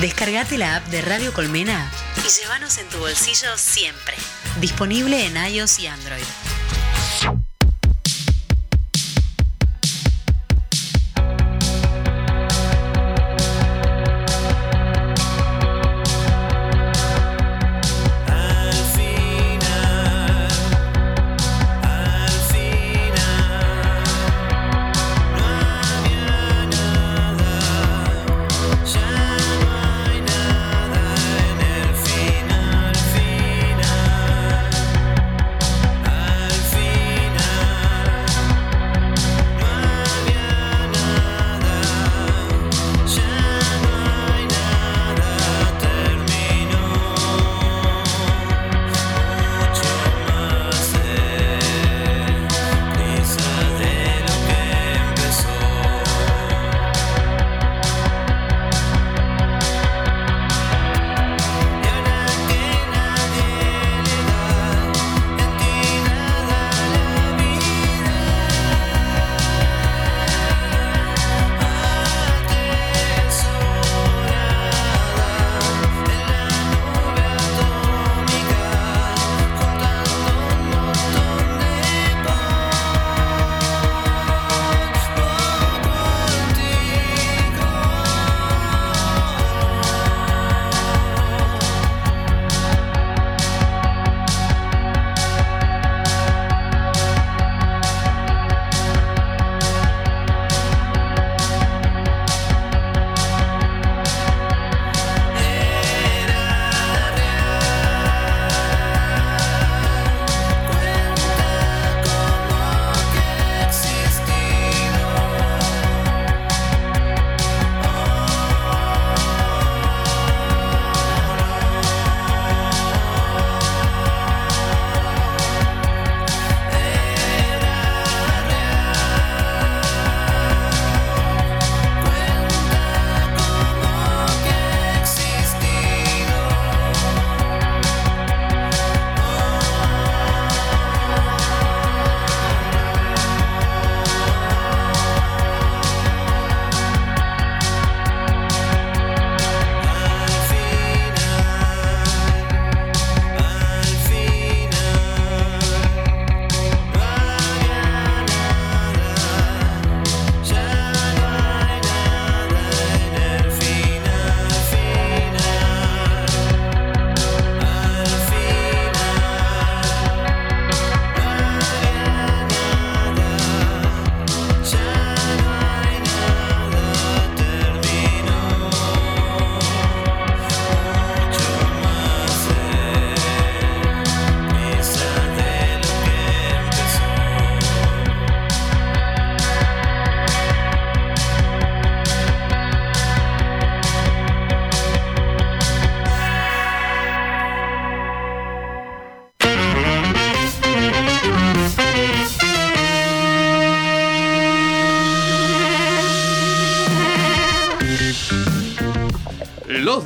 Descargate la app de Radio Colmena y llévanos en tu bolsillo siempre. Disponible en iOS y Android.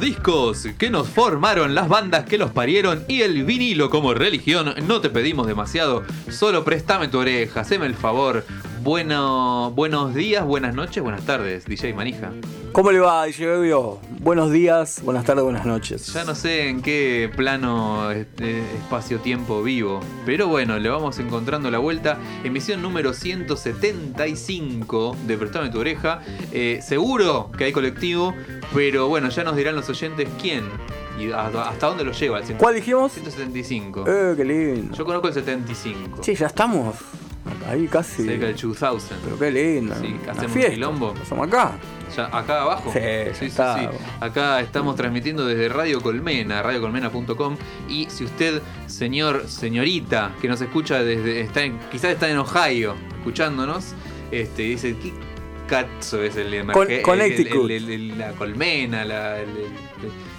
Discos que nos formaron, las bandas que los parieron y el vinilo como religión, no te pedimos demasiado, solo préstame tu oreja, haceme el favor. Bueno, buenos días, buenas noches, buenas tardes, DJ Manija. ¿Cómo le va, Bebio? Buenos días, buenas tardes, buenas noches. Ya no sé en qué plano este, espacio-tiempo vivo, pero bueno, le vamos encontrando la vuelta. Emisión número 175 de Prestame tu oreja. Eh, seguro que hay colectivo, pero bueno, ya nos dirán los oyentes quién y hasta dónde lo lleva el 100 ¿Cuál dijimos? 175. Eh, qué lindo. Yo conozco el 75. Sí, ya estamos. Ahí casi. Cerca del 2000. Pero qué lindo. Sí, hacemos fiesta. quilombo. Estamos acá. Ya, acá abajo. Sí, ya está. Acá estamos transmitiendo desde Radio Colmena, radiocolmena.com. Y si usted, señor, señorita, que nos escucha desde. Está en- quizás está en Ohio escuchándonos, este, dice, ¿qué cazzo es el Con- el- el- la Colmena, la,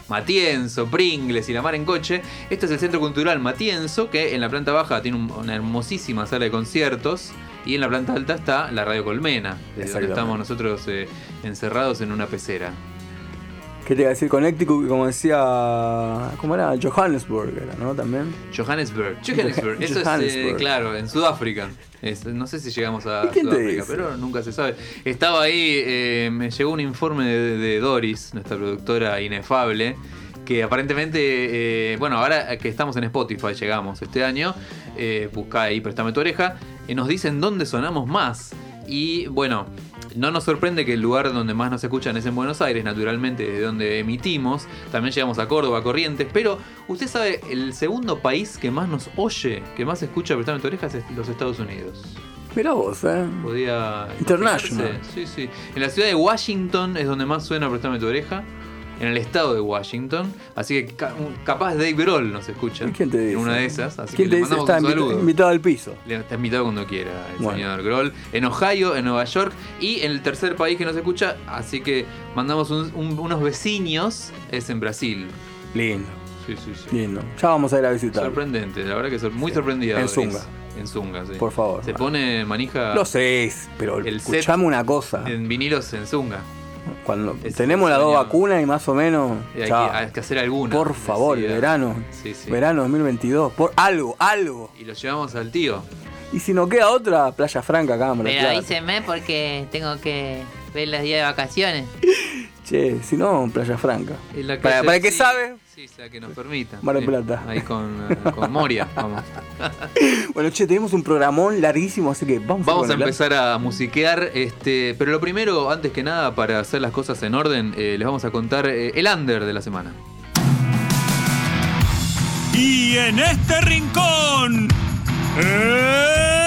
Matienzo, Pringles y la mar en coche. Este es el Centro Cultural Matienzo, que en la planta baja tiene un- una hermosísima sala de conciertos. Y en la planta alta está la Radio Colmena, desde donde estamos nosotros eh, encerrados en una pecera. ¿Qué te iba a decir? Connecticut, como decía. ¿Cómo era? Johannesburg, era, ¿no? También. Johannesburg. Johannesburg. Eso es, eh, claro, en Sudáfrica. Es- no sé si llegamos a ¿Y quién te Sudáfrica, dice? pero nunca se sabe. Estaba ahí, eh, me llegó un informe de, de Doris, nuestra productora inefable, que aparentemente, eh, bueno, ahora que estamos en Spotify, llegamos este año, eh, buscá ahí, préstame tu oreja, eh, nos dicen dónde sonamos más. Y bueno, no nos sorprende que el lugar donde más nos escuchan es en Buenos Aires, naturalmente, de donde emitimos. También llegamos a Córdoba, Corrientes. Pero, ¿usted sabe el segundo país que más nos oye, que más escucha Prestame tu oreja es los Estados Unidos? Mirá vos, ¿eh? Podía. International. Sí, sí. En la ciudad de Washington es donde más suena Prestame tu oreja. En el estado de Washington. Así que ca- capaz Dave Grohl nos escucha. ¿Y quién te dice? En una de esas. Así ¿Quién que te le dice? Está invitado al piso. Le- Está invitado cuando quiera el Bueno. señor Grohl. En Ohio, en Nueva York y en el tercer país que nos escucha. Así que mandamos un- un- unos vecinos. Es en Brasil. Lindo, Sí, sí, sí. lindo. Ya vamos a ir a visitar. Sorprendente, la verdad que sor- muy sorprendida. En. Zunga. En Zunga, sí. Por favor. Se pone manija Lo sé, pero El escuchame una cosa. en vinilos en Zunga. Cuando es tenemos las dos vacunas y más o menos. Y hay, ya, que, hay que hacer alguna. por favor, decía. verano. Sí, sí. Verano 2022. Por algo, algo. Y lo llevamos al tío. Y si no queda otra, Playa Franca acá, Mar del Pero avísenme porque tengo que ver los días de vacaciones. Che, si no, Playa Franca. Para- calle- para que sí, sabe. Sí, la que nos permita. Mar del. Plata. Ahí con, eh, con Moria. Vamos. Bueno, che, tenemos un programón larguísimo, así que vamos, Vamos a empezar a musiquear, este, pero lo primero, antes que nada, para hacer las cosas en orden, eh, les vamos a contar eh, el under de la semana. Y en este rincón, el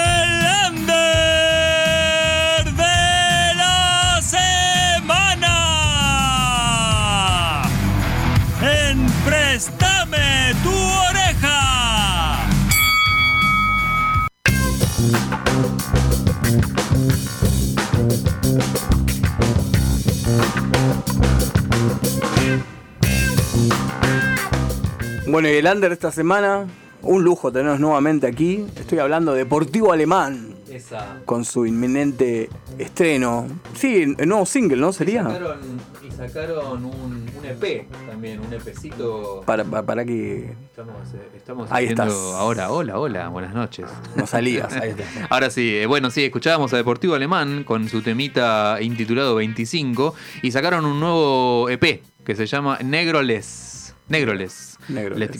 Bueno, y el under de esta semana, un lujo tenernos nuevamente aquí. Estoy hablando de Deportivo Alemán, Esa. con su inminente estreno. Sí, el nuevo single, ¿no? Sería. Sacaron, y sacaron un, un EP también, un EPcito. Para, para, para que Estamos, eh, estamos Ahí estás. ahora. Hola, hola, buenas noches. no salías. Ahí está. Ahora sí, eh, bueno, sí, escuchábamos a Deportivo Alemán con su temita intitulado 25 y sacaron un nuevo EP que se llama Negroles. Negroles. Les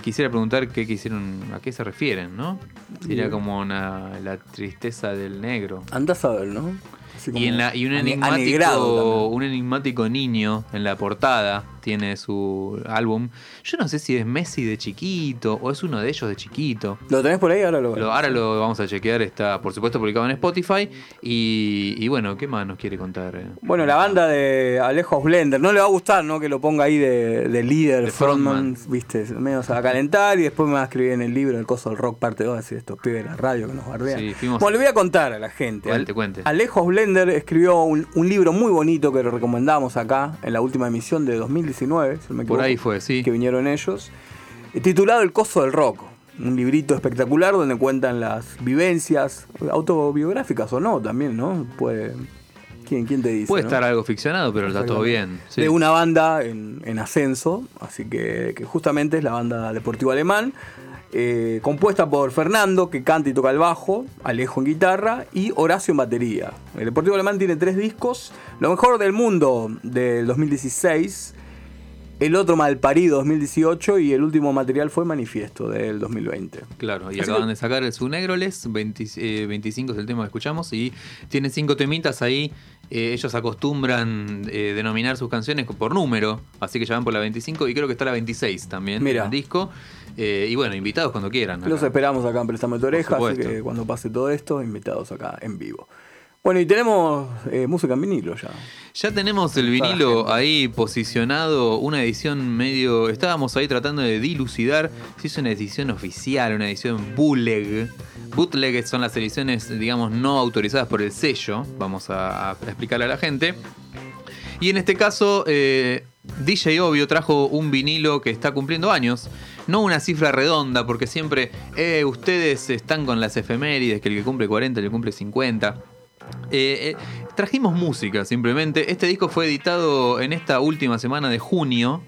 quisiera preguntar qué quisieron, a qué se refieren, ¿no? Sería como una, la tristeza del negro. Andás a ver, ¿no? Así Y, como en la, y un, enigmático, un enigmático niño en la portada tiene su álbum. Yo no sé si es Messi de chiquito o es uno de ellos de chiquito. ¿Lo tenés por ahí? Ahora lo Lo- ahora lo vamos a chequear, está por supuesto publicado en Spotify. Y, y bueno, ¿qué más nos quiere contar? Bueno, la banda de Alejo Blender, no le va a gustar, ¿no? Que lo ponga ahí de, de líder, De frontman, frontman. viste, va a calentar y después me va a escribir en el libro El Coso del Rock parte 2, así estos pibes de la radio que nos bardean. Sí, fuimos- Bueno, le voy a contar a la gente. Cuente, cuente. Alejo Blender escribió un, un libro muy bonito que lo recomendamos acá en la última emisión de 2019, si no me Por equivoco, ahí fue, sí. que vinieron ellos, eh, titulado El Coso del Rock. Un librito espectacular donde cuentan las vivencias autobiográficas o no también, ¿no? Puede. ¿Quién, quién te dice? Puede no? estar algo ficcionado, pero está todo bien. sí. de una banda en, en ascenso, así que, que justamente es la banda Deportivo Alemán, eh, compuesta por Fernando, que canta y toca el bajo, Alejo en guitarra y Horacio en batería. El Deportivo Alemán tiene tres discos, lo mejor del mundo del 2016, el otro Malparido 2018 y el último material fue Manifiesto del 2020. Claro, y Así acaban que- de sacar el su Negroles, 20 eh, 25 es el tema que escuchamos, y tiene cinco temitas ahí. Eh, ellos acostumbran eh, denominar sus canciones por número, así que ya van por la 25 y creo que está la 26 también Mira. en el disco. Eh, y bueno, invitados cuando quieran. acá. Los esperamos acá en Préstame tu oreja, así que cuando pase todo esto, invitados acá en vivo. Bueno, y tenemos eh, música en vinilo ya. Ya tenemos el vinilo ahí posicionado, una edición medio... Estábamos ahí tratando de dilucidar si es una edición oficial, una edición bootleg. Bootleg son las ediciones, digamos, no autorizadas por el sello, vamos a, a explicarle a la gente. Y en este caso, eh, DJ Obvio trajo un vinilo que está cumpliendo años. No una cifra redonda, porque siempre eh, ustedes están con las efemérides, que el que cumple 40, el que cumple 50. Eh, eh, trajimos música simplemente. Este disco fue editado en esta última semana de junio.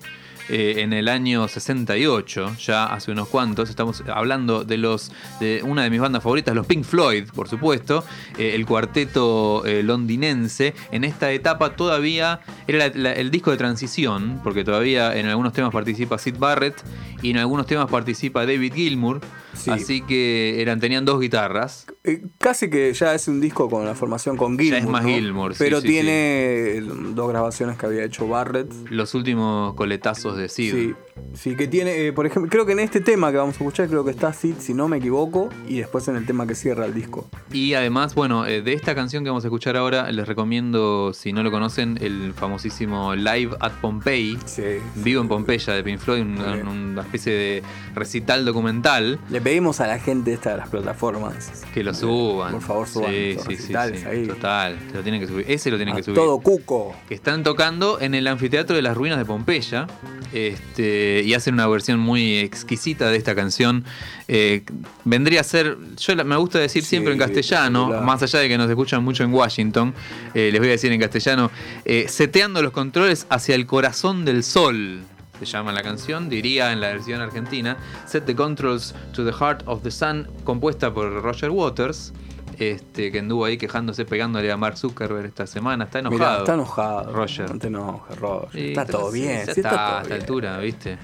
Eh, en el año 68, ya hace unos cuantos, estamos hablando de los de una de mis bandas favoritas, los Pink Floyd, por supuesto, eh, el cuarteto eh, londinense. En esta etapa todavía era la- la- el disco de transición, porque todavía en algunos temas participa Sid Barrett y en algunos temas participa David Gilmour. Sí. Así que eran, tenían dos guitarras. Eh, casi que ya es un disco con la formación con Ya Gilmour. es más ¿no? Gilmour, sí, Pero sí, tiene dos grabaciones que había hecho Barrett. Los últimos coletazos de Sid. Sí, sí, que tiene, eh, por ejemplo, creo que en este tema que vamos a escuchar, creo que está Sid, si no me equivoco, y después en el tema que cierra el disco. Y además, bueno, eh, de esta canción que vamos a escuchar ahora, les recomiendo, si no lo conocen, el famosísimo Live at Pompeii. Sí. Vivo en Pompeya de Pink Floyd, un- una especie de recital documental. Le pedimos a la gente esta de las plataformas. Que lo suban. Por favor, suban Sí, esos sí, sí, recitales ahí. Total, se lo tienen que subir. Ese lo tienen A que subir. todo cuco. que están tocando en el anfiteatro de las ruinas de Pompeya este, y hacen una versión muy exquisita de esta canción. Eh, vendría a ser, yo la- me gusta decir Sí, siempre en castellano, más allá de que nos escuchan mucho en Washington, eh, les voy a decir en castellano, eh, seteando los controles hacia el corazón del sol. Se llama la canción, diría en la versión argentina, Set the Controls to the Heart of the Sun, compuesta por Roger Waters, este, que anduvo ahí quejándose, pegándole a Mark Zuckerberg esta semana. Está enojado. Mirá, está enojado. Roger. No te enojes, Roger. Está todo bien. sí, está, está todo a esta bien. altura, ¿viste?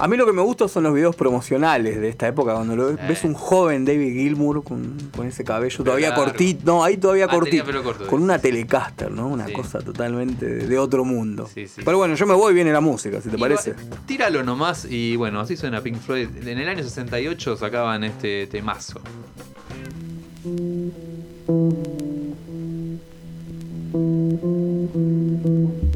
A mí lo que me gusta son los videos promocionales de esta época, cuando lo ves, ves un joven David Gilmour con, con ese cabello todavía cortito, no, ahí todavía Ah, cortito, corto, con una Telecaster, ¿no? Una Sí. cosa totalmente de, otro mundo. Sí, sí. Pero bueno, yo me voy, viene la música, si te Y parece. va- tíralo nomás y bueno, así suena Pink Floyd. En el año 68 sacaban este temazo. Thank you.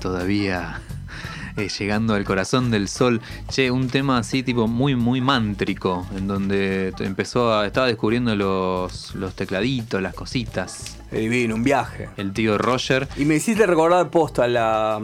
Todavía eh, llegando al corazón del sol. Che, un tema así tipo muy, muy mántrico, en donde empezó a, estaba descubriendo los, los tecladitos, las cositas. Divino, un viaje. El tío Roger. Y me hiciste recordar posta la,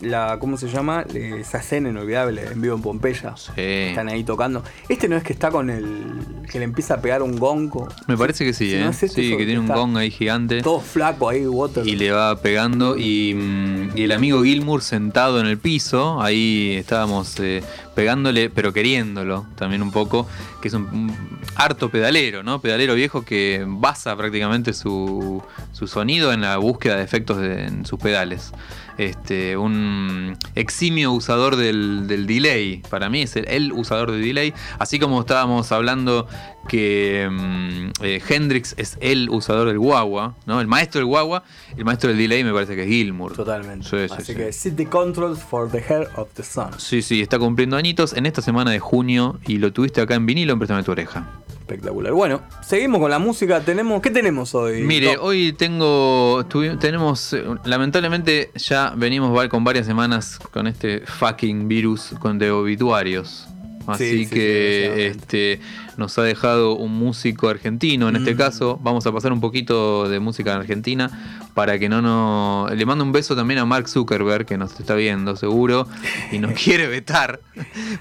la ¿cómo se llama? Esa escena inolvidable en vivo en Pompeya. Sí. Están ahí tocando. Este no es que está con el. que le empieza a pegar un gongo. Me parece que sí, Si ¿eh? no es este, sí, que tiene un gong ahí gigante. Todo flaco ahí, Water. Y le va pegando y, mm, y el amigo Gilmour sentado en el piso, ahí estábamos eh, pegándole, pero queriéndolo también un poco, que es un, harto pedalero, ¿no? Pedalero viejo que basa prácticamente su, su sonido en la búsqueda de efectos de- en sus pedales. Este, un eximio usador del, del delay, para mí es el, usador de delay, así como estábamos hablando que mm, eh, Hendrix es el usador del guagua, ¿no? El maestro del guagua, el maestro del delay me parece que es Gilmour. Totalmente. Sí, sí, Así sí. que City Controls for the Hair of the Sun. Sí, sí, está cumpliendo añitos en esta semana de junio y lo tuviste acá en vinilo en Préstame tu oreja. Espectacular. Bueno, seguimos con la música. Tenemos, ¿Qué tenemos hoy? Mire, hoy tengo, tuvi- tenemos, lamentablemente ya venimos con varias semanas con este fucking virus con de obituarios. Así Sí, sí, sí, que este, nos ha dejado un músico argentino, en este Mm. caso vamos a pasar un poquito de música en argentina para que no nos... Le mando un beso también a Mark Zuckerberg, que nos está viendo seguro, y nos quiere vetar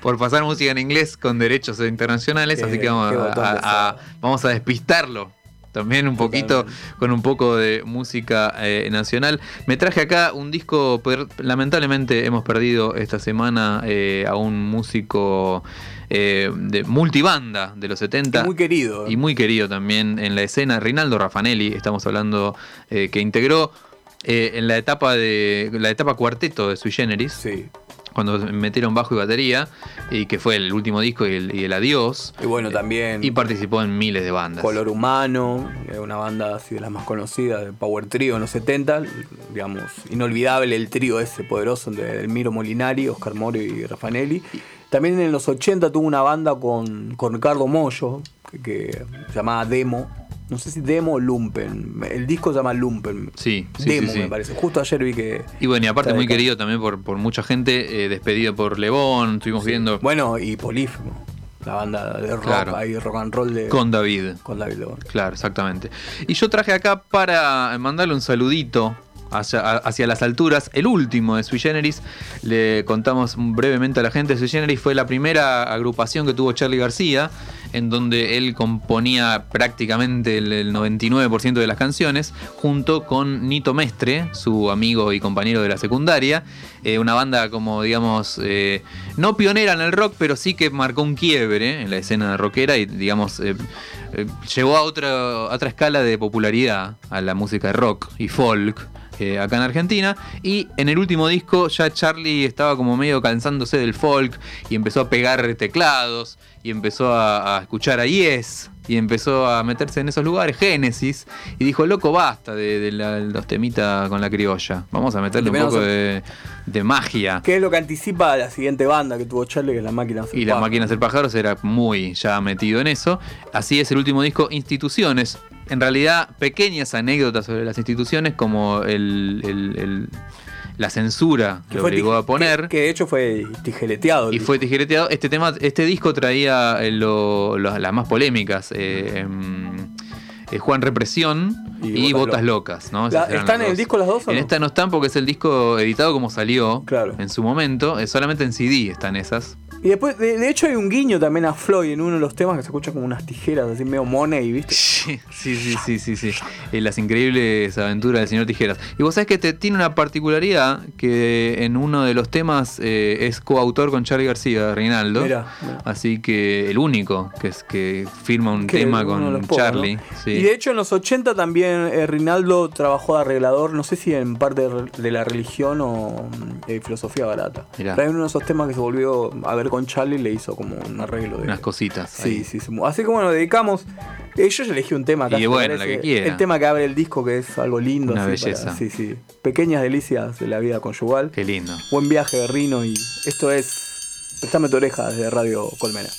por pasar música en inglés con derechos internacionales, Qué- así que vamos a- a- pesado. a, vamos a despistarlo. También un poquito Totalmente. con un poco de música eh, nacional. Me traje acá un disco, lamentablemente hemos perdido esta semana eh, a un músico eh, de multibanda de los 70. Y muy querido. Y muy querido también en la escena, Rinaldo Raffanelli, estamos hablando, eh, que integró en la etapa de la etapa cuarteto de Sui Generis, Sí. Cuando metieron bajo y batería, y que fue el último disco y el, y el adiós, Y bueno, también y participó en miles de bandas. Color Humano, eh, una banda así de las más conocidas, de Power Trio en los 70, digamos, inolvidable el trío ese poderoso de Elmiro Molinari, Oscar Moro y Raffanelli. También en los 80 tuvo una banda con, con Ricardo Mollo, que, que se llamaba Demo. No sé si Demo o Lumpen. El disco se llama Lumpen. Sí, sí, Demo, sí, sí. me parece. Justo ayer vi que. Y bueno, y aparte muy querido también por, por mucha gente, eh, despedido por Lebón, estuvimos viendo Bueno, y Polífimo. La banda de rock, Claro. ahí rock and roll de. con David. con David Lebón. Claro, exactamente. Y yo traje acá para mandarle un saludito hacia, las alturas. El último de Sui Generis, le contamos brevemente a la gente. Sui Generis fue la primera agrupación que tuvo Charlie García, en donde él componía prácticamente el, el 99% de las canciones, junto con Nito Mestre, su amigo y compañero de la secundaria. Eh, una banda como, digamos, eh, no pionera en el rock, pero sí que marcó un quiebre en la escena rockera y, digamos, eh, eh, llevó a otra, a otra escala de popularidad a la música rock y folk eh, acá en Argentina. Y en el último disco ya Charlie estaba como medio cansándose del folk y empezó a pegar teclados y empezó a, a escuchar a Yes y empezó a meterse en esos lugares, Génesis, y dijo, loco, basta de, de la- los temitas con la criolla, vamos a meterle un poco a- de, de magia. Que es lo que anticipa la siguiente banda que tuvo Charlie, que es la máquina Y las máquinas del pájaros era muy ya metido en eso. Así es el último disco, Instituciones. En realidad, pequeñas anécdotas sobre las instituciones, como el, el- el- la censura que obligó a poner. Que, que de hecho fue tijereteado. el y fue tijereteado. Este tema, este disco traía eh, lo- lo- las más polémicas. eh, em, eh, Juan Represión Y y, Botas Locas, ¿no? La- ¿Están en el disco las dos o En no? esta no están porque es el disco editado como salió Claro. en su momento. eh, solamente en CD están esas. Y después, de, de hecho, hay un guiño también a Floyd en uno de los temas que se escucha como unas tijeras, así medio money, ¿viste? Sí, sí, sí, sí, sí. Eh, las increíbles aventuras del señor Tijeras. Y vos sabés que te, tiene una particularidad que en uno de los temas eh, es coautor con Charlie García, Reinaldo. Mirá, mirá. Así que el único que es que firma un Que tema con pocos, Charlie. ¿no? sí. Y de hecho en los 80 también eh, Rinaldo trabajó de arreglador, no sé si en parte de, de la religión o mm, eh, filosofía barata. Pero hay uno de esos temas que se volvió a ver con Charlie le hizo como un arreglo de... Unas cositas. Sí, ahí. sí, sí. Así que bueno, dedicamos. eh, yo ya elegí un tema acá. Y bueno, parece. la que quiera. El tema que abre el disco, que es algo lindo. Una así, belleza. para- sí, sí. Pequeñas delicias de la vida conyugal. Qué lindo. Buen viaje de Rino y esto es. Prestame tu oreja desde Radio Colmena.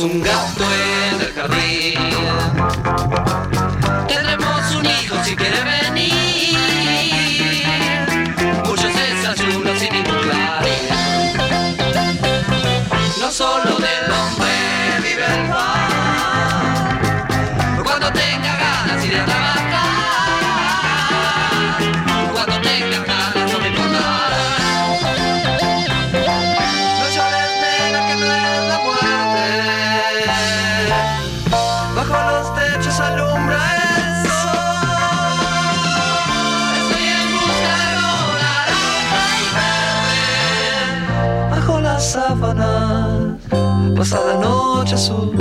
Un gato en el jardín. Azul.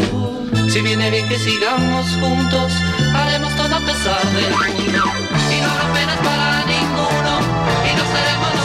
Si viene bien que sigamos juntos, haremos todo a pesar del mundo. Y no habrá penas para ninguno, y no seremos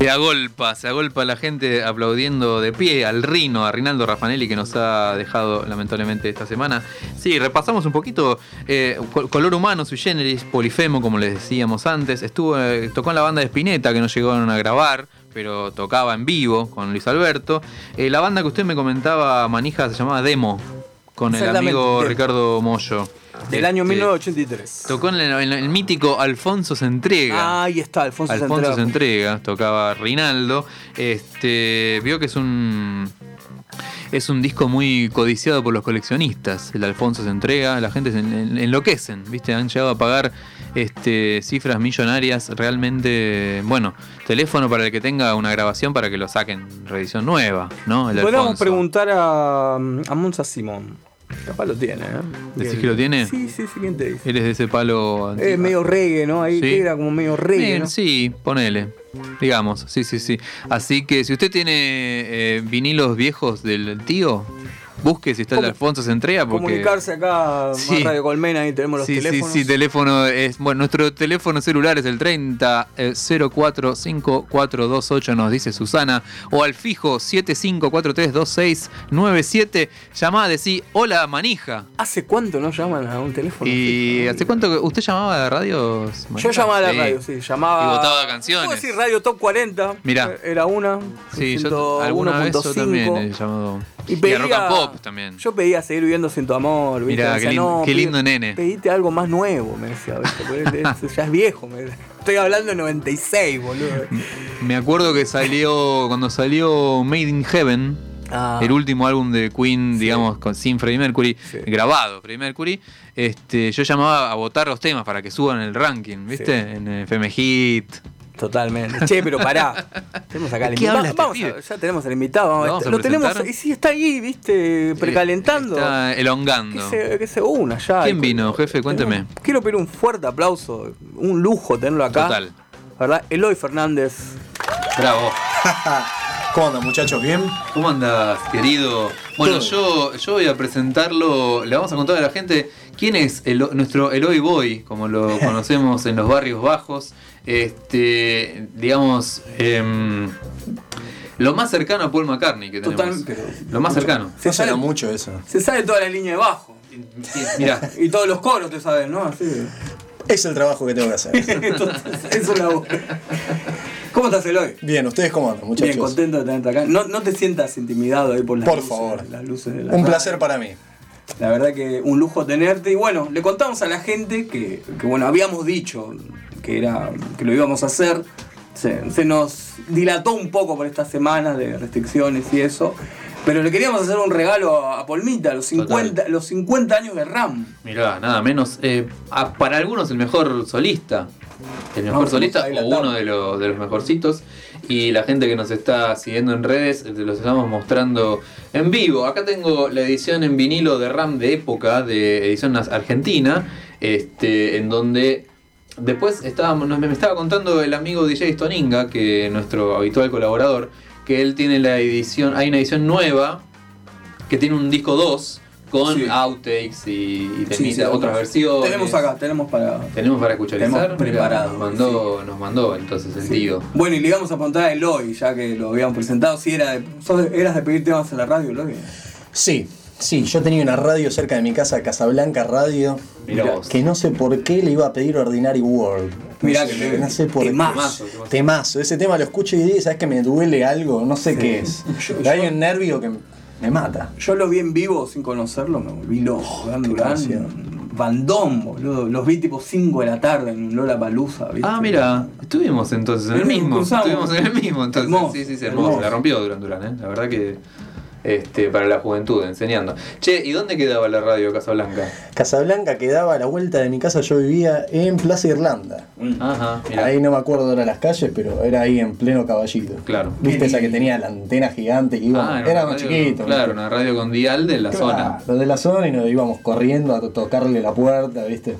Se agolpa, se agolpa la gente aplaudiendo de pie al Rino, a Rinaldo Raffanelli que nos ha dejado lamentablemente esta semana. Sí, repasamos un poquito eh, Col- Color Humano, Sui Generis, Polifemo, como les decíamos antes. Estuvo, eh, tocó en la banda de Spinetta que no llegaron a grabar, pero tocaba en vivo con Luis Alberto. Eh, la banda que usted me comentaba, Manija, se llamaba Demo, con el amigo. Ricardo Moyo. Del año Este, 1983. Tocó en el, en el mítico Alfonso se entrega. Ah, ahí está, Alfonso, Alfonso se entrega, tocaba Rinaldo. Este, vio que es un es un disco muy codiciado por los coleccionistas. El Alfonso se entrega, la gente se en- en- enloquecen, ¿viste? Han llegado a pagar este, cifras millonarias realmente. Bueno, teléfono para el que tenga una grabación para que lo saquen reedición nueva, ¿no? El Podríamos preguntar a, a Monza Simón. Capaz lo tiene, ¿eh? ¿Decís que lo tiene? Sí, sí, sí, ¿quién te dice? Eres de ese palo. Es medio reggae, ¿no? Ahí Sí. era como medio reggae, Bien, ¿no? Sí, ponele. Digamos, sí, sí, sí. Así que si usted tiene eh, vinilos viejos del tío, busque si está el de. Alfonso se entrega porque. Comunicarse acá Sí. a Radio Colmena y tenemos los Sí, sí, teléfonos. sí, teléfono es. Bueno, nuestro teléfono celular es el 30 eh, 045428, nos dice Susana. O al fijo 75432697. Llamá, decí, hola manija. ¿Hace cuánto no llaman a un teléfono? ¿Y fijo? hace cuánto que usted llamaba a radios? Yo llamaba a la Sí. radio, sí. Llamaba. Y votaba canciones. Puedo decir Radio Top 40. Mirá. Era una. Sí, yo alguna vez yo 1.5. también he llamado. Y Y, a pedía, rock and pop también. Yo pedía seguir viviendo sin tu amor. decía, qué lin- no, qué pedí- lindo nene. Pedite algo más nuevo, me decía. ya es viejo. me decía. Estoy hablando de 96, boludo. Me acuerdo que salió, cuando salió Made in Heaven, Ah. el último álbum de Queen, digamos, con, sin Freddie Mercury, Sí. grabado Freddie Mercury, este, yo llamaba a votar los temas para que suban el ranking, ¿viste? Sí. En FM Hit. Totalmente. Che, pero pará. Tenemos acá al ¿De qué invitado. este Vamos a- ya tenemos al invitado. vamos ¿Lo vamos a lo tenemos. Y sí, está ahí, viste, precalentando. Está que, elongando. se, que se una ya. ¿Quién Y- vino, jefe? Cuénteme. Tenemos- Quiero pedir un fuerte aplauso. Un lujo tenerlo acá. Total. ¿Verdad? Eloy Fernández. Bravo. ¿Cómo andan muchachos? ¿Bien? ¿Cómo andas, querido? Bueno, yo, yo voy a presentarlo, le vamos a contar a la gente quién es el- nuestro Eloy Boy, como lo conocemos en los barrios bajos. Este, digamos, em, lo más cercano a Paul McCartney que tenemos. Total, pero- lo más cercano. Se sabe, mucho eso. se sabe toda la línea de bajo. Mirá, Y todos los coros te saben, ¿no? Así. Es el trabajo que tengo que hacer. Entonces, eso es la voz. ¿Cómo estás, Eloy? Bien, ¿ustedes cómo andan, muchachos? Bien, contento de tenerte acá. No, no te sientas intimidado ahí por las Por luces, favor. las luces de la Un radio. placer para mí. La verdad que un lujo tenerte. Y bueno, le contamos a la gente que, que, bueno, habíamos dicho que era que lo íbamos a hacer. Se, se nos dilató un poco por estas semanas de restricciones y eso. Pero le queríamos hacer un regalo a, Polmita, los 50, los 50 años de RAM. mirá, nada menos. eh, a- para algunos el mejor solista. El mejor Vamos, solista o uno de, los de los mejorcitos. Y la gente que nos está siguiendo en redes, eh, los estamos mostrando en vivo. Acá tengo la edición en vinilo de RAM de época, de edición argentina, este, en donde después estábamos, nos- me estaba contando el amigo DJ Stoninga, que es nuestro habitual colaborador, que él tiene la edición, hay una edición nueva que tiene un disco 2 con Sí. outtakes y, y Sí, temita- sí, otras versiones. Tenemos acá, tenemos para. Tenemos para escucharizar. Tenemos preparado, Nos mandó, nos mandó entonces el Sí. tío. Bueno, y le íbamos a preguntar a Eloy, ya que lo habíamos presentado, si era de, sos de- eras de pedir temas en la radio, Eloy. Sí, sí, yo tenía una radio cerca de mi casa, Casablanca Radio, Mirá vos. que no sé por qué le iba a pedir Ordinary World. Mirá no que no sé por qué. temazo. Temazo, temazo. Ese tema lo escucho y digo, ¿sabes que me duele algo? No sé qué es. Yo- Hay yo- un nervio que me mata. Yo lo vi en vivo sin conocerlo, me volví loco. Qué canción. Bandón, boludo. Los vi tipo 5 de la tarde en Lola Palusa. Ah, mira, estuvimos entonces en el mismo. cruzamos. Estuvimos en el mismo entonces. Hermoso, sí, sí, sí, hermoso. hermoso. La rompió Durán Durán, ¿eh? La verdad que. Este, para la juventud, enseñando. Che, ¿y dónde quedaba la radio Casablanca? Casablanca quedaba a la vuelta de mi casa, yo vivía en Plaza Irlanda. Ajá. Ahí no me acuerdo ahora las calles, pero era ahí en pleno caballito. Claro. ¿Viste esa que tenía la antena gigante y íbamos? Ah, era más chiquito. Claro, ¿viste? una radio con dial de la Claro, zona. De la zona y nos íbamos corriendo a to- tocarle la puerta, ¿viste?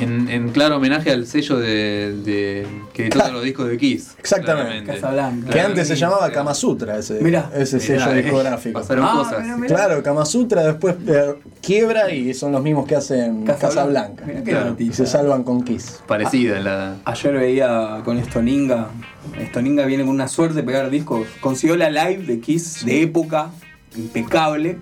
En, en claro homenaje al sello de, de que editó todos los discos de Kiss. Exactamente. Casablanca. Que antes se llamaba Claro. Kama Sutra ese, Mirá. ese sello Mirá, eh, discográfico. Pasaron Ah, cosas. mirá, mirá. Claro, Kama Sutra después eh, quiebra y son los mismos que hacen Casablanca. Mirá qué Claro. Y se salvan con Kiss. Parecida la. Ayer veía con Stoninga. Stoninga viene con una suerte de pegar discos. Consiguió la live de Kiss de época, impecable,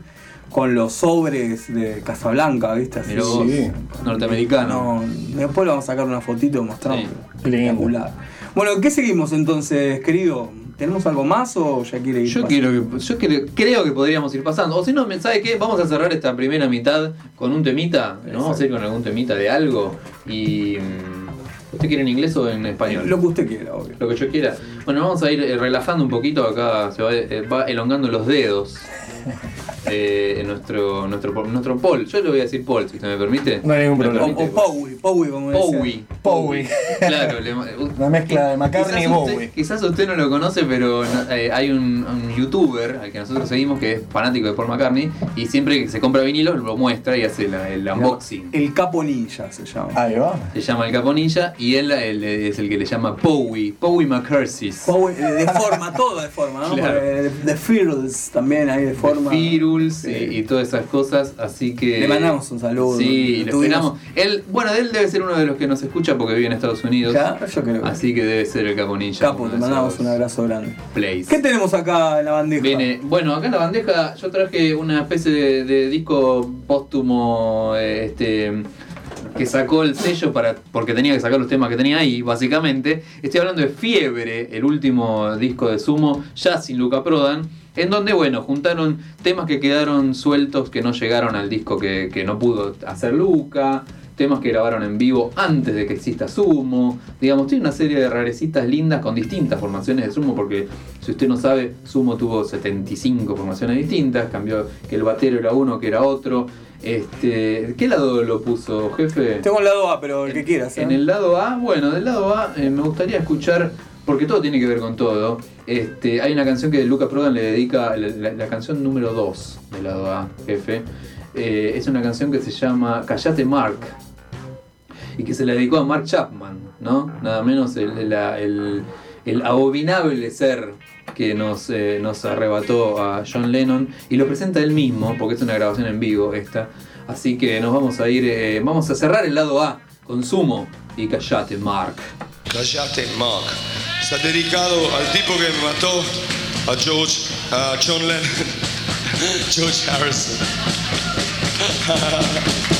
con los sobres de Casablanca, ¿viste? Así. Mirá vos, Sí. norteamericano. No, después le vamos a sacar una fotito y mostramos. Sí. Espectacular. Bueno, ¿qué seguimos entonces, querido? ¿Tenemos algo más o ya quiere ir? Yo, pasando? quiero que, yo cre- creo que podríamos ir pasando. O si no, ¿sabe qué? Vamos a cerrar esta primera mitad con un temita. ¿no? Vamos a ir con algún temita de algo. Y. mm, ¿Usted quiere en inglés o en español? Lo que usted quiera, obvio. Lo que yo quiera. Bueno, vamos a ir eh, relajando un poquito acá. Se va, eh, va elongando los dedos. Eh, en nuestro, nuestro, nuestro Paul. Yo le voy a decir Paul, si usted me permite. No hay ningún ¿Me problema. O, Powie, Powie como. Claro, le- Una mezcla de McCartney y Bowie. quizás usted no lo conoce, pero eh, hay un, un youtuber al que nosotros seguimos que es fanático de Paul McCartney y siempre que se compra vinilo lo muestra y hace la- el unboxing. El Capo Ninja se llama. Ahí va. Se llama el Caponilla y él, él es el que le llama Bowie, Bowie McCursis. Powie, eh, de forma, todo de forma, ¿no? Claro. The Fearless también ahí de forma. Sí. y, todas esas cosas, así que... Le mandamos un saludo. Sí, lo esperamos. Él, bueno, él debe ser uno de los que nos escucha porque vive en Estados Unidos. Ya, yo creo que Así que debe ser el Caponilla. Capo, te mandamos un abrazo grande. plays. ¿Qué tenemos acá en la bandeja? Viene, bueno, acá en la bandeja yo traje una especie de, de disco póstumo este que sacó el sello para porque tenía que sacar los temas que tenía ahí, básicamente. Estoy hablando de Fiebre, el último disco de Sumo, ya sin Luca Prodan, en donde, bueno, juntaron temas que quedaron sueltos, que no llegaron al disco que, que no pudo hacer Luca. temas que grabaron en vivo antes de que exista Sumo. Digamos, tiene una serie de rarecitas lindas con distintas formaciones de Sumo, porque si usted no sabe, Sumo tuvo 75 formaciones distintas, cambió que el batero era uno, que era otro. Este, ¿Qué lado lo puso, jefe? Tengo el lado A, pero el que quieras. ¿eh? En el lado A, bueno, del lado A eh, me gustaría escuchar, porque todo tiene que ver con todo. Este, hay una canción que Lucas Prodan le dedica, la, canción número 2 del lado A, jefe. Eh, es una canción que se llama Callate Mark y que se la dedicó a Mark Chapman, ¿no? Nada menos el, abominable ser que nos, eh, nos arrebató a John Lennon y lo presenta él mismo, porque es una grabación en vivo esta. Así que nos vamos a ir, eh, vamos a cerrar el lado A con Sumo y Callate Mark. Callate, Mark. Está dedicado al tipo que mató a George, a John Lennon, George Harrison.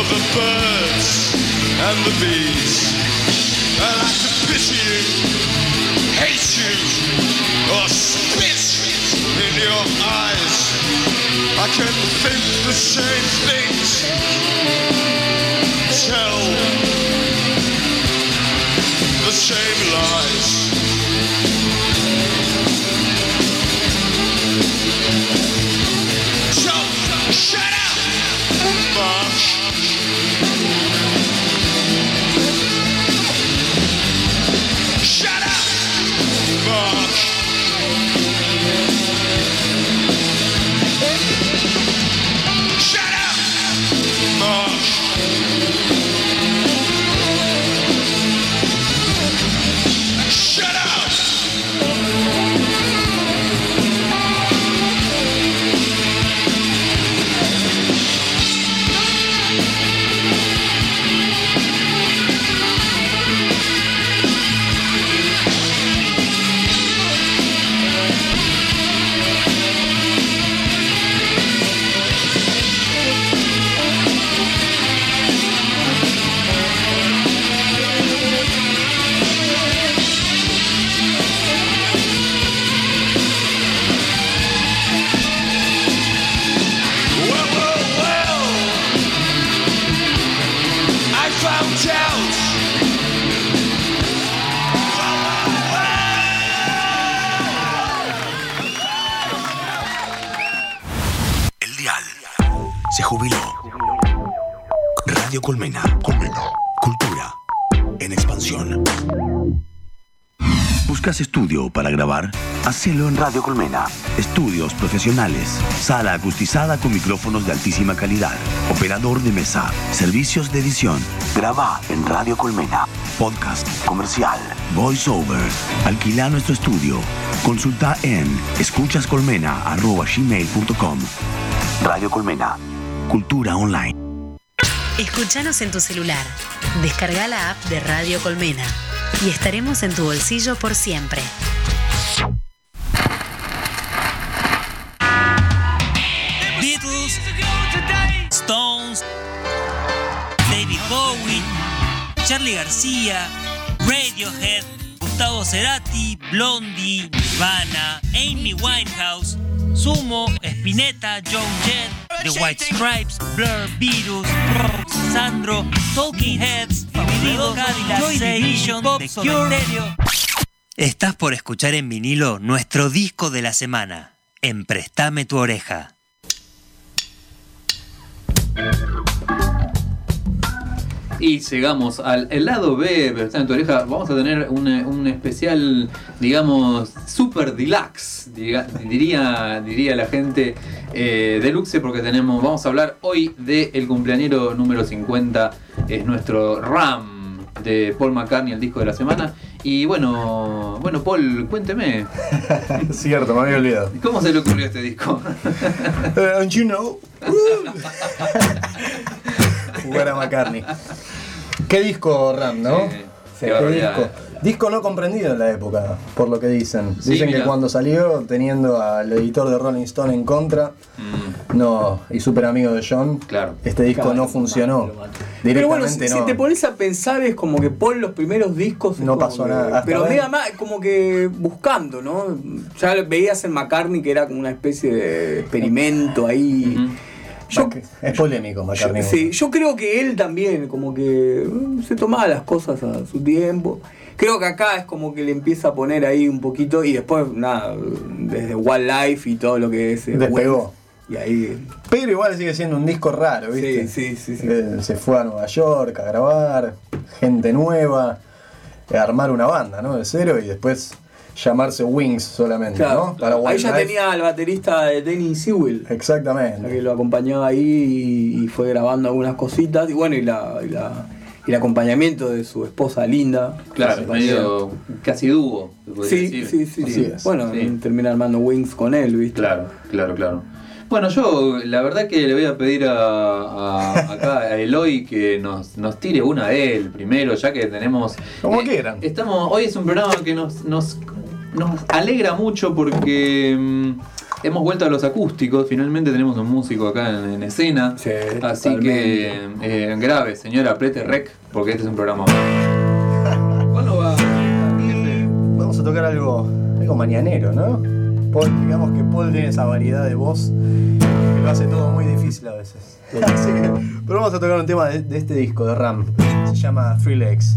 of the birds and the bees. And I to pity you, hate you, or spit in your eyes. I can think the same things, tell the same lies. Grabar? Hacelo en Radio Colmena. Estudios profesionales. Sala acustizada con micrófonos de altísima calidad. Operador de mesa. Servicios de edición. Graba en Radio Colmena. Podcast comercial. Voice over. Alquila nuestro estudio. Consulta en escuchascolmena.gmail.com Radio Colmena. Cultura online. Escuchanos en tu celular. Descarga la app de Radio Colmena y estaremos en tu bolsillo por siempre. Charlie García, Radiohead, Gustavo Cerati, Blondie, Nirvana, Amy Winehouse, Sumo, Spinetta, John Jett, The White Stripes, Blur, Virus, Sandro, Talking Heads, Fabio Cadillac, Joy Division, The Cure. Estás por escuchar en vinilo nuestro disco de la semana, en Préstame tu oreja. Y llegamos al el lado B, pero está en tu oreja. Vamos a tener un, un especial, digamos, super deluxe, diga- diría, diría la gente eh, deluxe, porque tenemos, vamos a hablar hoy del cumpleañero número 50, es nuestro RAM de Paul McCartney, el disco de la semana. Y bueno, bueno, Paul, cuénteme. Cierto, me había olvidado. ¿Cómo se le ocurrió este disco? Uh, and you know. Jugar a McCartney. ¿Qué disco Ram, no? qué ¿Qué disco? Disco no comprendido en la época, por lo que dicen. Sí, dicen mira. que cuando salió, teniendo al editor de Rolling Stone en contra, Mm, no, y súper amigo de John, claro. este disco Claro, no funcionó. Pero bueno, si, no. si te pones a pensar es como que Paul los primeros discos... No pasó que- nada. Pero mira más como que buscando, ¿no? Ya veías en McCartney que era como una especie de experimento ahí. Yo, Es polémico, McCartney. yo- sí, yo creo que él también como que mm, se tomaba las cosas a su tiempo. Creo que acá es como que le empieza a poner ahí un poquito y después, nada, desde Wildlife y todo lo que es... eh, Despegó. Y ahí... Pero igual sigue siendo un disco raro, ¿viste? Sí, sí, sí. sí. Eh, Se fue a Nueva York a grabar, gente nueva, eh, armar una banda, ¿no? De cero y después llamarse Wings solamente, Claro, ¿no? Para ahí ya tenía al baterista de Denny Sewell. Exactamente. que lo acompañaba ahí y, y fue grabando algunas cositas. Y bueno, y, la, y, la- y el acompañamiento de su esposa Linda. Claro, medio casi dúo. Sí, sí, sí. Bueno, Sí. termina armando Wings con él, ¿viste? Claro, claro, claro. Bueno, yo la verdad que le voy a pedir a, a- acá a Eloy que nos, nos tire una de él primero, ya que tenemos. Como eh, quieran. Estamos, hoy es un programa que nos, nos, nos alegra mucho porque mm, hemos vuelto a los acústicos. Finalmente tenemos un músico acá en, en escena. Así que eh, grave, señora, apriete rec, porque este es un programa. ¿Cuándo va? Vamos a tocar algo, algo mañanero, ¿no? Paul, digamos que Paul tiene esa variedad de voz que lo hace todo muy difícil a veces. Así que- pero vamos a tocar un tema de, de este disco de Ram. Se llama Three Legs.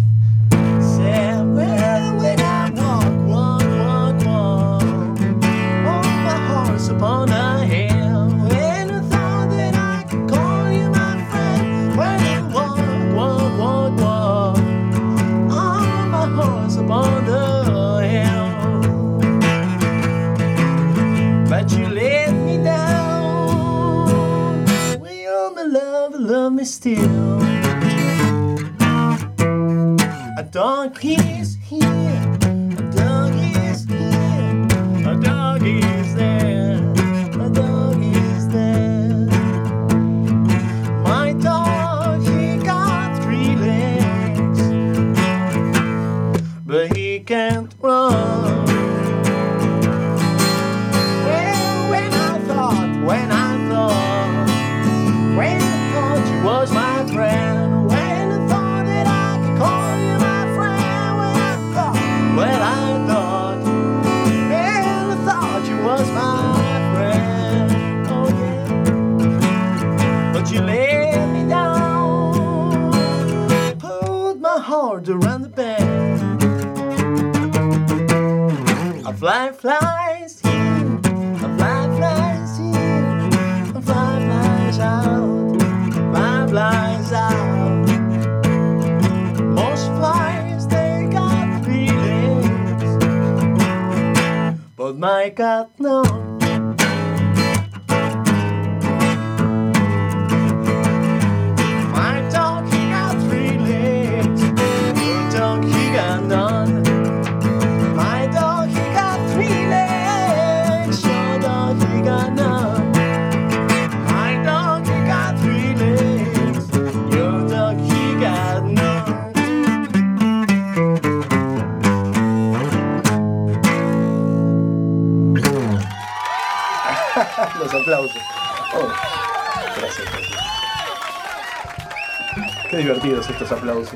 Still? A is here,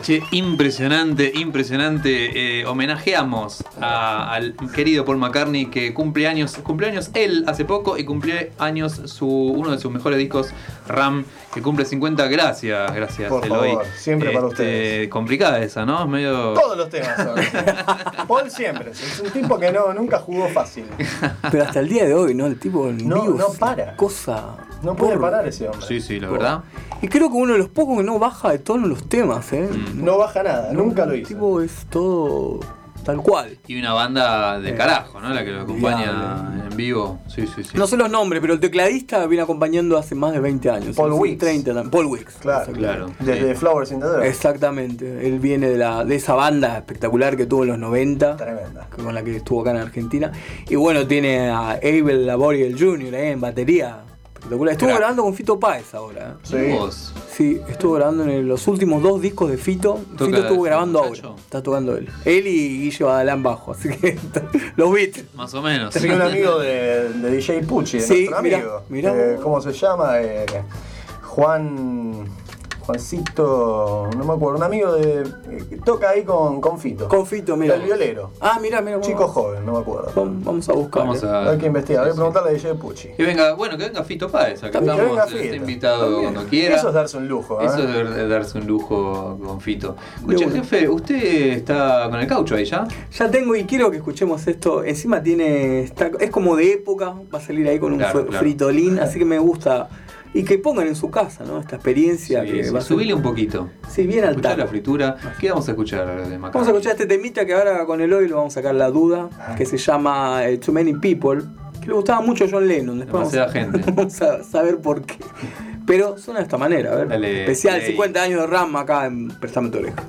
Che, impresionante, impresionante. Eh, homenajeamos a- al querido Paul McCartney que cumple años, cumple años él hace poco y cumple años su, uno de sus mejores discos, Ram, que cumple 50. Gracias, gracias, Por Eloy. favor, siempre para ustedes. Complicada esa, ¿no? Medio. Todos los temas son. Paul siempre. Es un tipo que no, nunca jugó fácil. Pero hasta el día de hoy, ¿no? El tipo en No, vivo no para. Cosa. No puede parar ese hombre. Sí, sí, la verdad. Y creo que uno de los pocos que no baja de tono los temas, ¿eh? No baja nada, nunca lo El hizo. tipo es todo tal cual. Y una banda de Eh, carajo, ¿no? La que lo acompaña diable. en vivo. Sí, sí, sí. No sé los nombres, pero el tecladista viene acompañando hace más de 20 años. Paul Sí, Weeks. 30 también. Paul Wicks. Claro, Claro. Desde Flowers in the Dirt. Exactamente. Él viene de, la, de esa banda espectacular que tuvo en los 90. Tremenda. Con la que estuvo acá en Argentina. Y bueno, tiene a Abel Laboriel Jr. ahí en batería. Espectacular. Estuvo Crack. grabando con Fito Páez ahora. ¿eh? Sí. Vos. Sí, estuvo grabando en los últimos dos discos de Fito. ¿Toca Fito estuvo grabando muchacho? ahora. Está tocando él. Él y Guille Badalán bajo. Así que los beats. Más o menos. Tenía un amigo de, de DJ Pucci, de Sí, nuestro mirá, amigo. mirá Eh. ¿Cómo se llama? Eh, Juan. Juancito. No me acuerdo. Un amigo de. eh, que toca ahí con, con Fito. Con Fito, mira. El violero. Ah, mira, mira. Chico joven, no me acuerdo. Vamos, vamos a buscar. Vamos eh. a. Hay que investigar. Voy a preguntarle a DJ Pucci. Que venga, bueno, que venga Fito Páez. Acá que estamos, venga está invitado También. cuando quiera. Eso es darse un lujo. ¿eh? Eso es dar- darse un lujo con Fito. Escuche, bueno. jefe, ¿usted está con el caucho ahí ya? Ya tengo y quiero que escuchemos esto. Encima tiene. está- es como de época. Va a salir ahí con un Claro, fr- claro. fritolín. Así que me gusta. Y que pongan en su casa, ¿no? Esta experiencia Sí, que sí, va a ser. subile un poquito. Sí, bien al Escuchar la fritura. ¿Qué vamos a escuchar de McCartney? Vamos a escuchar este temita que ahora con el hoy lo vamos a sacar la duda, que se llama eh, Too Many People, que le gustaba mucho a John Lennon. Después vamos a, Demasiada gente. vamos a saber por qué. Pero suena de esta manera, a ver. Dale, Especial play. 50 años de RAM acá en Prestame tu oreja.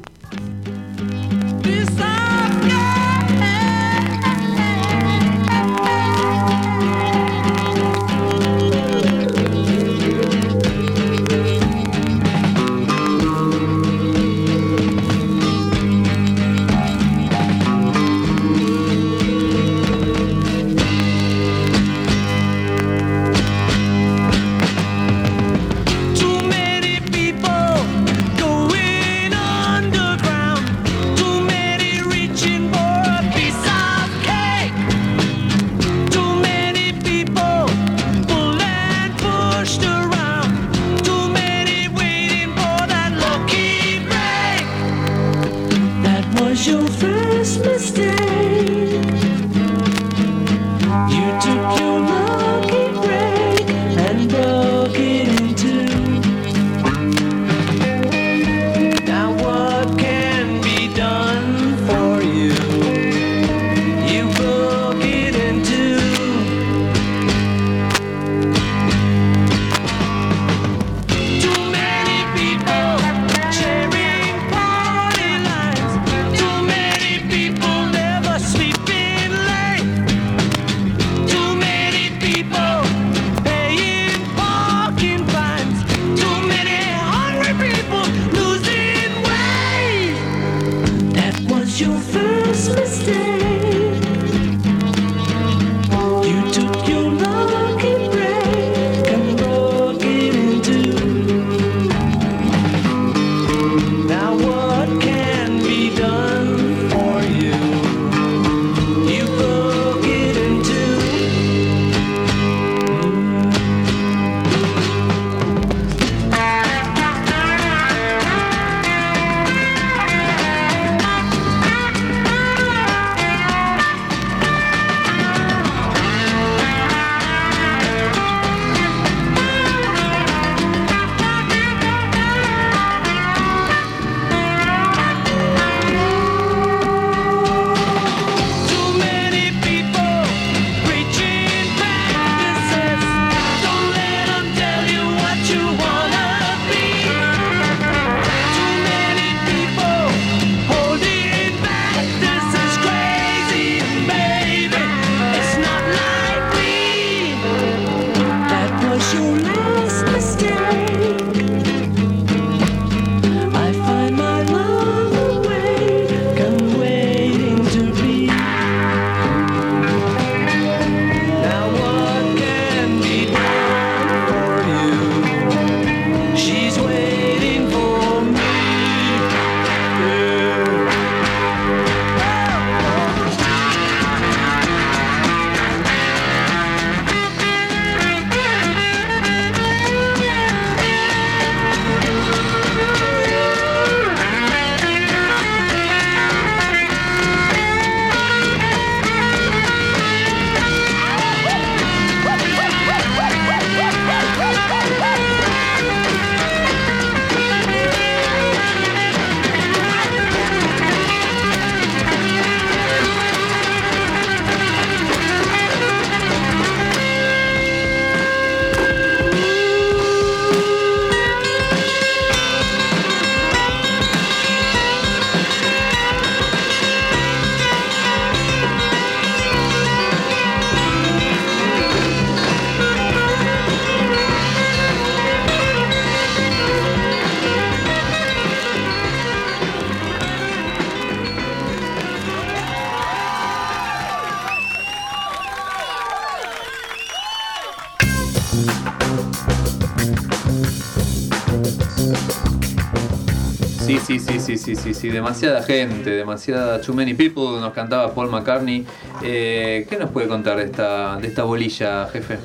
Sí, sí, sí, demasiada gente, demasiada too many people, nos cantaba Paul McCartney. Eh, ¿Qué nos puede contar de esta, de esta bolilla, jefe?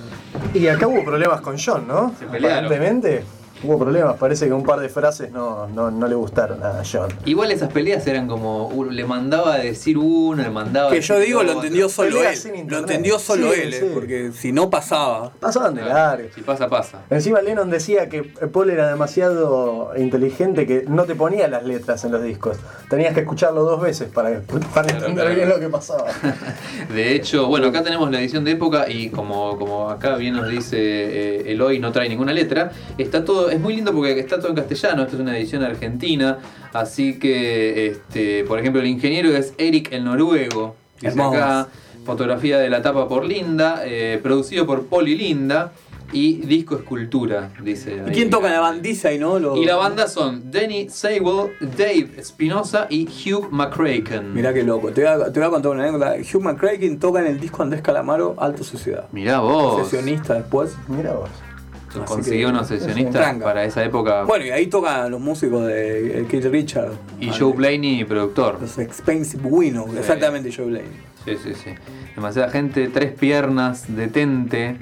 Y acá hubo problemas con John, ¿no? Se pelearon. Aparentemente hubo problemas. Parece que un par de frases no, no, no le gustaron a John. Igual esas peleas eran como, uh, le mandaba a decir uno, le mandaba a Que yo digo lo entendió solo Pelea él. Lo entendió solo Sí, él, eh, sí. porque si no pasaba. Pasaban de largo. Si pasa, pasa. Encima Lennon decía que Paul era demasiado inteligente que no te ponía las letras en los discos. Tenías que escucharlo dos veces para, para entender claro. bien lo que pasaba. De hecho, bueno, acá tenemos la edición de época y como, como acá bien nos dice eh, Eloy, no trae ninguna letra. Está todo, es muy lindo porque está todo en castellano, esto es una edición argentina, así que, este, por ejemplo, el ingeniero es Eric el Noruego, dice acá, fotografía de la tapa por Linda, eh, producido por y Linda y disco escultura, dice. ¿Y quién toca la bandiza y no? Lo- Y la banda son Danny Seiwell, Dave Espinosa y Hugh McCracken. Mirá qué loco. Te voy, a, te voy a contar una anécdota. Hugh McCracken toca en el disco Andrés Calamaro, Alto Sociedad. Mirá vos. Sesionista después. Mira vos. Consiguió unos sesionistas para esa época. Bueno, y ahí tocan los músicos de eh, Keith Richard. y Joe Blaney, productor. Los Expensive Winnow. Sí. Exactamente, Joe Blaney. Sí, sí, sí. Demasiada gente, tres piernas, detente,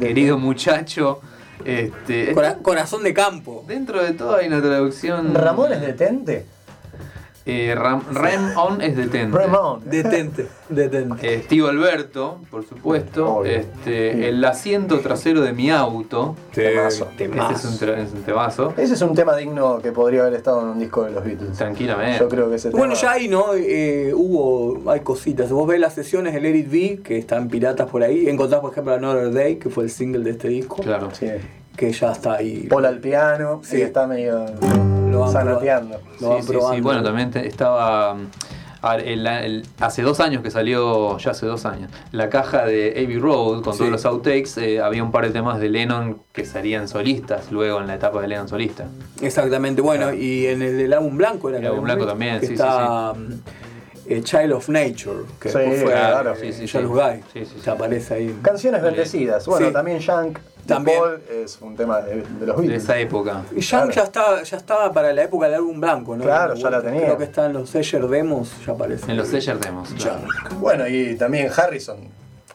querido muchacho. Este, Cora- corazón de campo. Dentro de todo hay una traducción. ¿Ramón es detente? Eh, Ram, Rem On es detente. Ramón. Detente. Detente. Eh, Steve Alberto, por supuesto. Obvio. Este, el asiento trasero de mi auto. Temazo. Ese es un, tra- es un temazo. Ese es un tema digno que podría haber estado en un disco de los Beatles. Tranquilamente. Yo creo que ese Bueno, tema- ya ahí, ¿no? Eh, hubo, hay cositas. Vos ves las sesiones del Let It Be, que están piratas por ahí. Encontrás, por ejemplo, Another Day, que fue el single de este disco. Claro. Sí. Que ya está ahí. Paul al piano, sí, Sí. está medio Lo van zanateando. Lo van Sí, sí, probando. sí. Bueno, también te- estaba. mm, el- el- hace dos años que salió, ya hace dos años, la caja de Abbey Road con Sí. todos los outtakes. eh, había un par de temas de Lennon que serían solistas luego en la etapa de Lennon solista. Exactamente, bueno, y en el del álbum blanco era El álbum blanco también, que sí, está mm, eh, Child of Nature, que Sí, fue claro, eh, sí, sí, Charles sí. Guy, Sí, sí, sí. que aparece ahí. Canciones bendecidas. Bueno, Sí. también Shank También. Paul es un tema de, de los De Beatles. esa época. Y Young Claro. ya estaba, ya estaba para la época del álbum blanco, ¿no? Claro, ya la tenía. Creo que está en los Seller Demos, ya aparece. En los Seller demos. claro. Bueno, y también Harrison.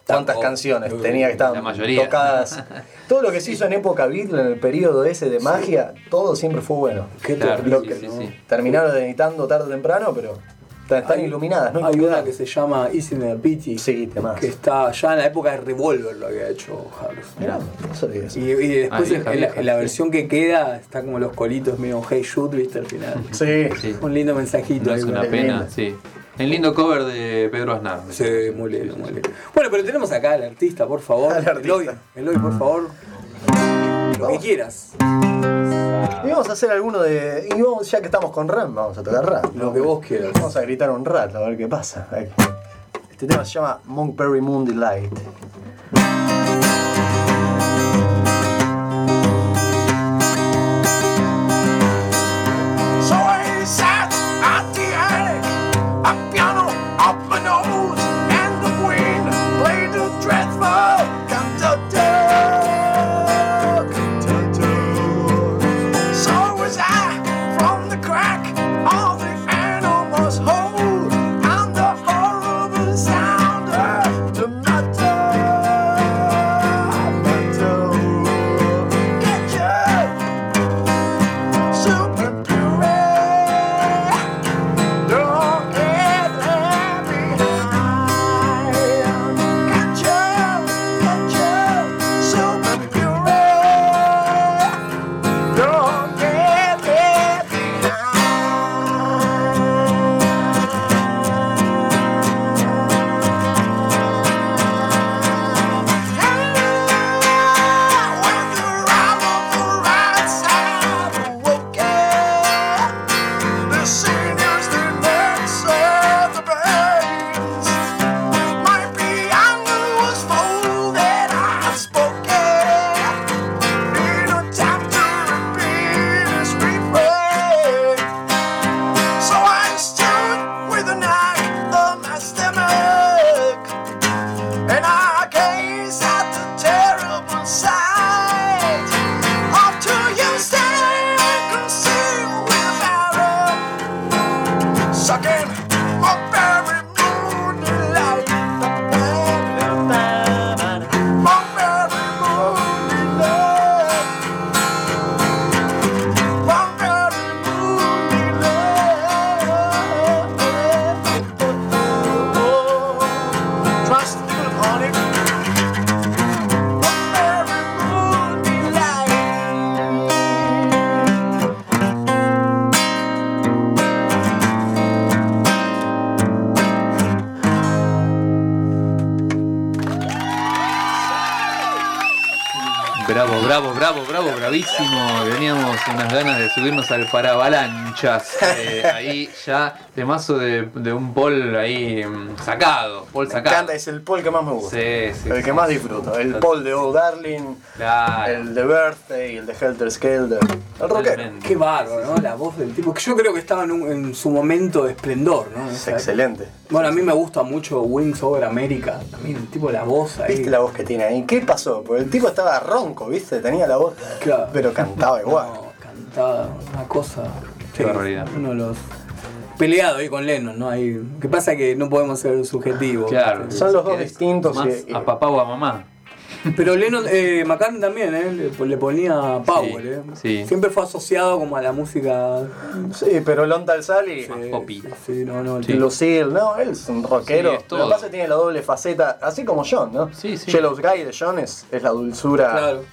¿Cuántas Tampoco. canciones tenía que estar tocadas? Todo lo que se hizo en época Beatles, en el periodo ese de magia, todo siempre fue bueno. Qué Claro, Lo sí, que sí, ¿no? sí. terminaron editando tarde o temprano, pero están, están Hay- iluminadas, ¿no? Hay una que se llama Easy the Pity, Sí, temas. que está ya en la época de Revolver lo había hecho Harrison. Mirá, eso. Y, y después Ah, vieja, en, la, vieja, en la sí. versión que queda está como los colitos medio Hey Shoot, viste al final. Sí. Sí. Un lindo mensajito. No es una. Es pena, lindo. sí. El lindo cover de Pedro Aznar. Sí, muy lindo, muy lindo. Bueno, pero tenemos acá al artista, por favor. Al artista. Eloy, Eloy, por favor. Lo que quieras. Y vamos a hacer alguno de. Y vamos, ya que estamos con Ram, vamos a tocar Ram. Lo que vos quieras. Vamos a gritar un rato a ver qué pasa. Este tema se llama Monkberry Moon Delight. Unas ganas de subirnos al paravalanchas. Eh, ahí ya temazo de, de un Paul ahí mm, sacado. Paul Me sacado. encanta, es el Paul que más me gusta. Sí, sí, el sí, que más sí. disfruto. El Paul de Oh Darling, Claro. el de Birthday, el de Helter Skelter. El rockero. Qué bárbaro, ¿no? La voz del tipo. Que yo creo que estaba en, un- en su momento de esplendor, ¿no? Es excelente. Bueno, a mí me gusta mucho Wings Over America. También el tipo, la voz ahí. ¿Viste la voz que tiene ahí? ¿Qué pasó? Porque el tipo estaba ronco, ¿viste? Tenía la voz. Claro. Pero cantaba igual. No, cantaba una cosa. Qué barbaridad. Uno de los. Peleado ahí con Lennon, ¿no? Ahí, ¿Qué pasa? Que no podemos ser subjetivos. Claro. Son los dos Que distintos Más a papá o a mamá. Pero Lennon, eh, McCartney también, ¿eh? Le, le ponía power, Sí, ¿eh? sí. Siempre fue asociado como a la música. Sí, pero Lon Talsali, Sí, poppy. sí, sí, no, Lucille, no, él es un rockero. Sí, es todo. Lo que pasa es que tiene la doble faceta, así como John, ¿no? Sí, sí. Yellow Guy de John es, es la dulzura. Claro.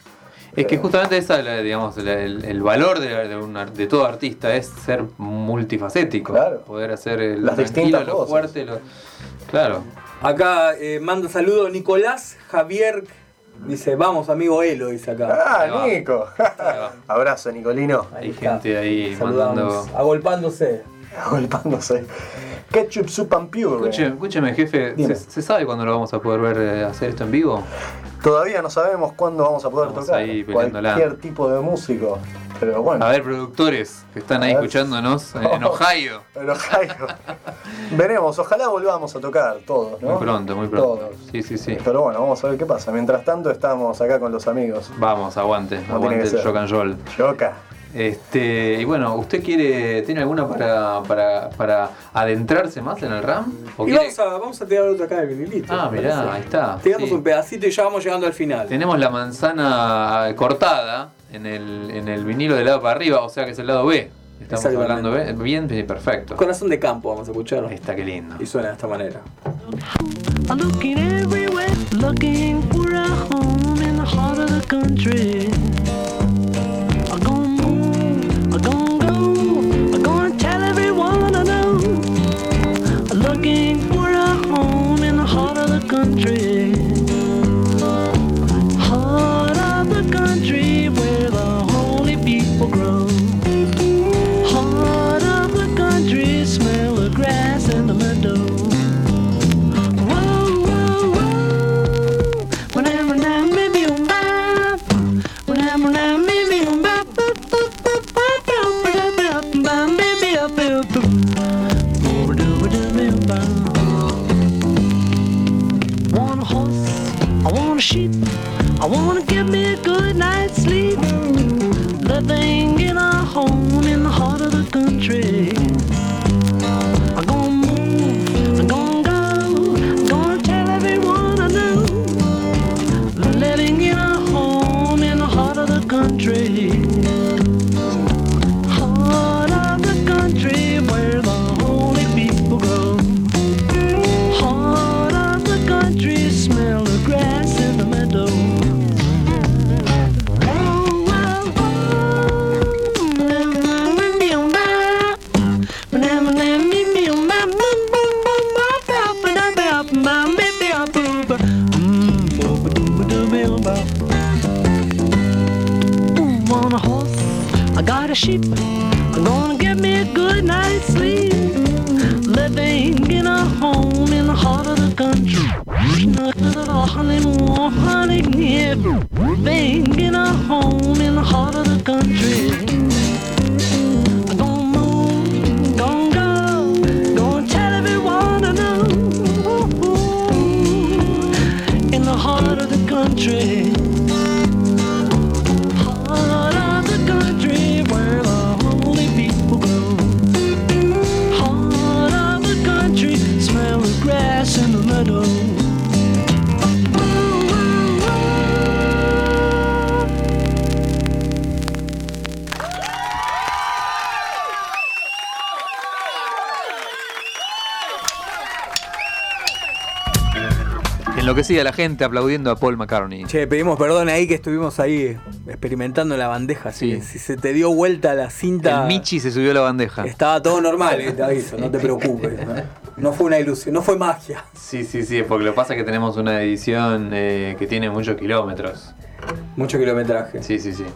Es que justamente esa, la- digamos, la- el, el valor de, de de todo artista es ser multifacético. Claro. Poder hacer el Las distintas lo cosas. fuerte, lo. Claro. Acá eh, manda saludo Nicolás Javier. Dice, vamos amigo Elo, dice acá. Ah. Nico. Abrazo, Nicolino. Hay gente ahí Saludamos. mandando. Agolpándose. Golpándose. Ketchup Soup and Pure. Escúcheme, escúcheme, jefe. ¿se, se sabe cuándo lo vamos a poder ver eh, hacer esto en vivo? Todavía no sabemos cuándo vamos a poder Estamos tocar. ahí. Cualquier tipo de músico. Pero bueno. A ver, productores que están ahí ver. escuchándonos en, en Ohio. En Ohio. Veremos, ojalá volvamos a tocar todos, ¿no? Muy pronto, muy pronto. Todos. Sí, sí, sí. Pero bueno, vamos a ver qué pasa. Mientras tanto estamos acá con los amigos. Vamos, aguante, tiene aguante el rock and roll. Yoka. Este, y bueno, ¿usted quiere, tiene alguna para, para, para adentrarse más en el RAM? ¿O Y quiere- vamos a, vamos a tirar otro acá del vinilito. Ah, ¿te mirá, parece? ahí está. Tiramos sí. un pedacito y ya vamos llegando al final. Tenemos la manzana cortada en el, en el vinilo del lado para arriba, o sea que es el lado B. Estamos hablando B. Bien, bien, perfecto. Corazón de campo, vamos a escuchar. Ahí está, qué lindo. Y suena de esta manera. I'm looking everywhere, looking for a home in the heart of the country. Enloquecida la gente aplaudiendo a Paul McCartney. Che, pedimos perdón ahí que estuvimos ahí experimentando en la bandeja. así que Si se te dio vuelta la cinta. El Michi se subió a la bandeja. Estaba todo normal, eh, te aviso, no te preocupes. ¿no? No fue una ilusión, no fue magia. Sí, sí, sí, porque lo que pasa es que tenemos una edición eh, que tiene muchos kilómetros. Mucho kilometraje. Sí, sí, sí.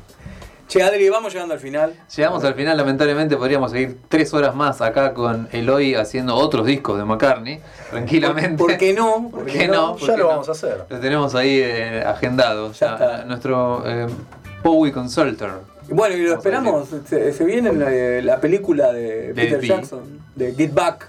Che, Adri, vamos llegando al final. Llegamos al final, lamentablemente podríamos seguir tres horas más acá con Eloy haciendo otros discos de McCartney, tranquilamente. ¿Por qué no? ¿Por qué no? ¿Por Ya qué lo no? vamos a hacer. Lo tenemos ahí eh, agendado. ya, nuestro eh, Bowie Consultor. Y Bueno, y lo esperamos. Se, se viene la, la película de Peter B. Jackson, de Get Back.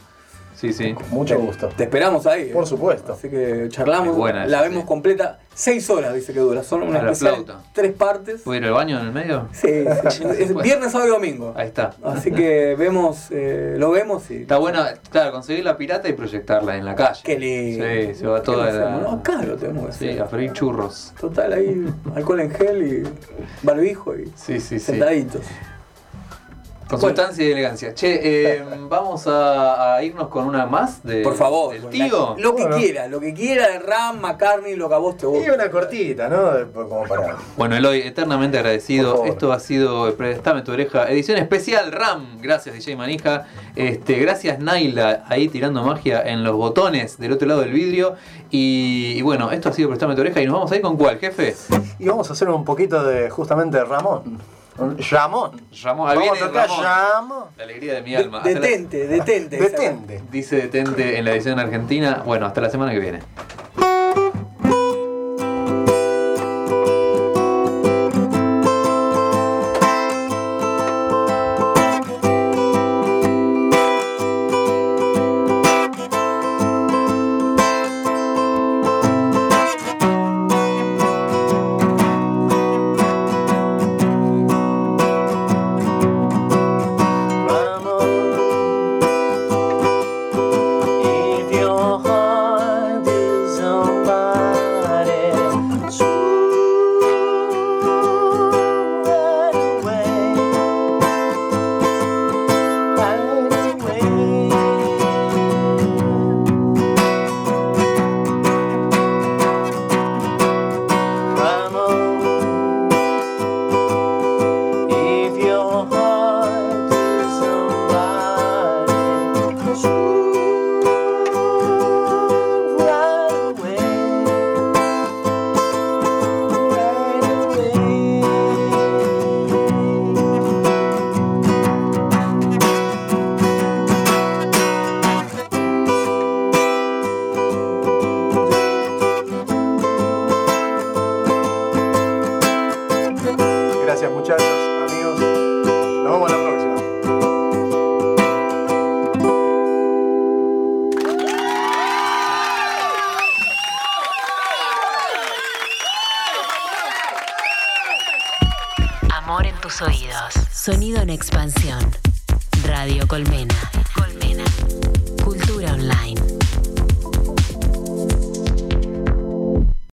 Sí, sí. Mucho gusto. Te esperamos ahí. Por ¿eh? supuesto. Así que charlamos, buena la vemos sí. completa. Seis horas dice que dura. Son una especial tres partes. ¿Puedo ir al baño en el medio? Sí, sí. Es viernes, sábado y domingo. Ahí está. Así que vemos, eh, lo vemos y. Está bueno, claro, conseguir la pirata y proyectarla en la calle. Qué lindo. Sí, se va ¿Qué toda la... No, acá lo tenemos que Sí, hacer. a freír churros. Total, ahí alcohol en gel y barbijo y Sí, sí, sí. Con sustancia y elegancia. Che, eh, vamos a, a irnos con una más de, Por favor. del tío. Lo que quiera, lo que quiera de Ram, McCartney, lo que a vos te Y guste. una cortita, ¿no? De- Como para. Bueno, Eloy, eternamente agradecido. Esto ha sido Prestame tu oreja, edición especial RAM. Gracias, DJ Manija. Este, gracias, Naila, ahí tirando magia en los botones del otro lado del vidrio. Y, y bueno, esto ha sido Prestame tu oreja. ¿Y nos vamos a ir con cuál, jefe? Y vamos a hacer un poquito de justamente Ramón. Ramón. Ramón, ahí viene Ramón. Ramón. La alegría de mi alma. Detente, detente. Detente. dice detente en la edición argentina. Bueno, hasta la semana que viene.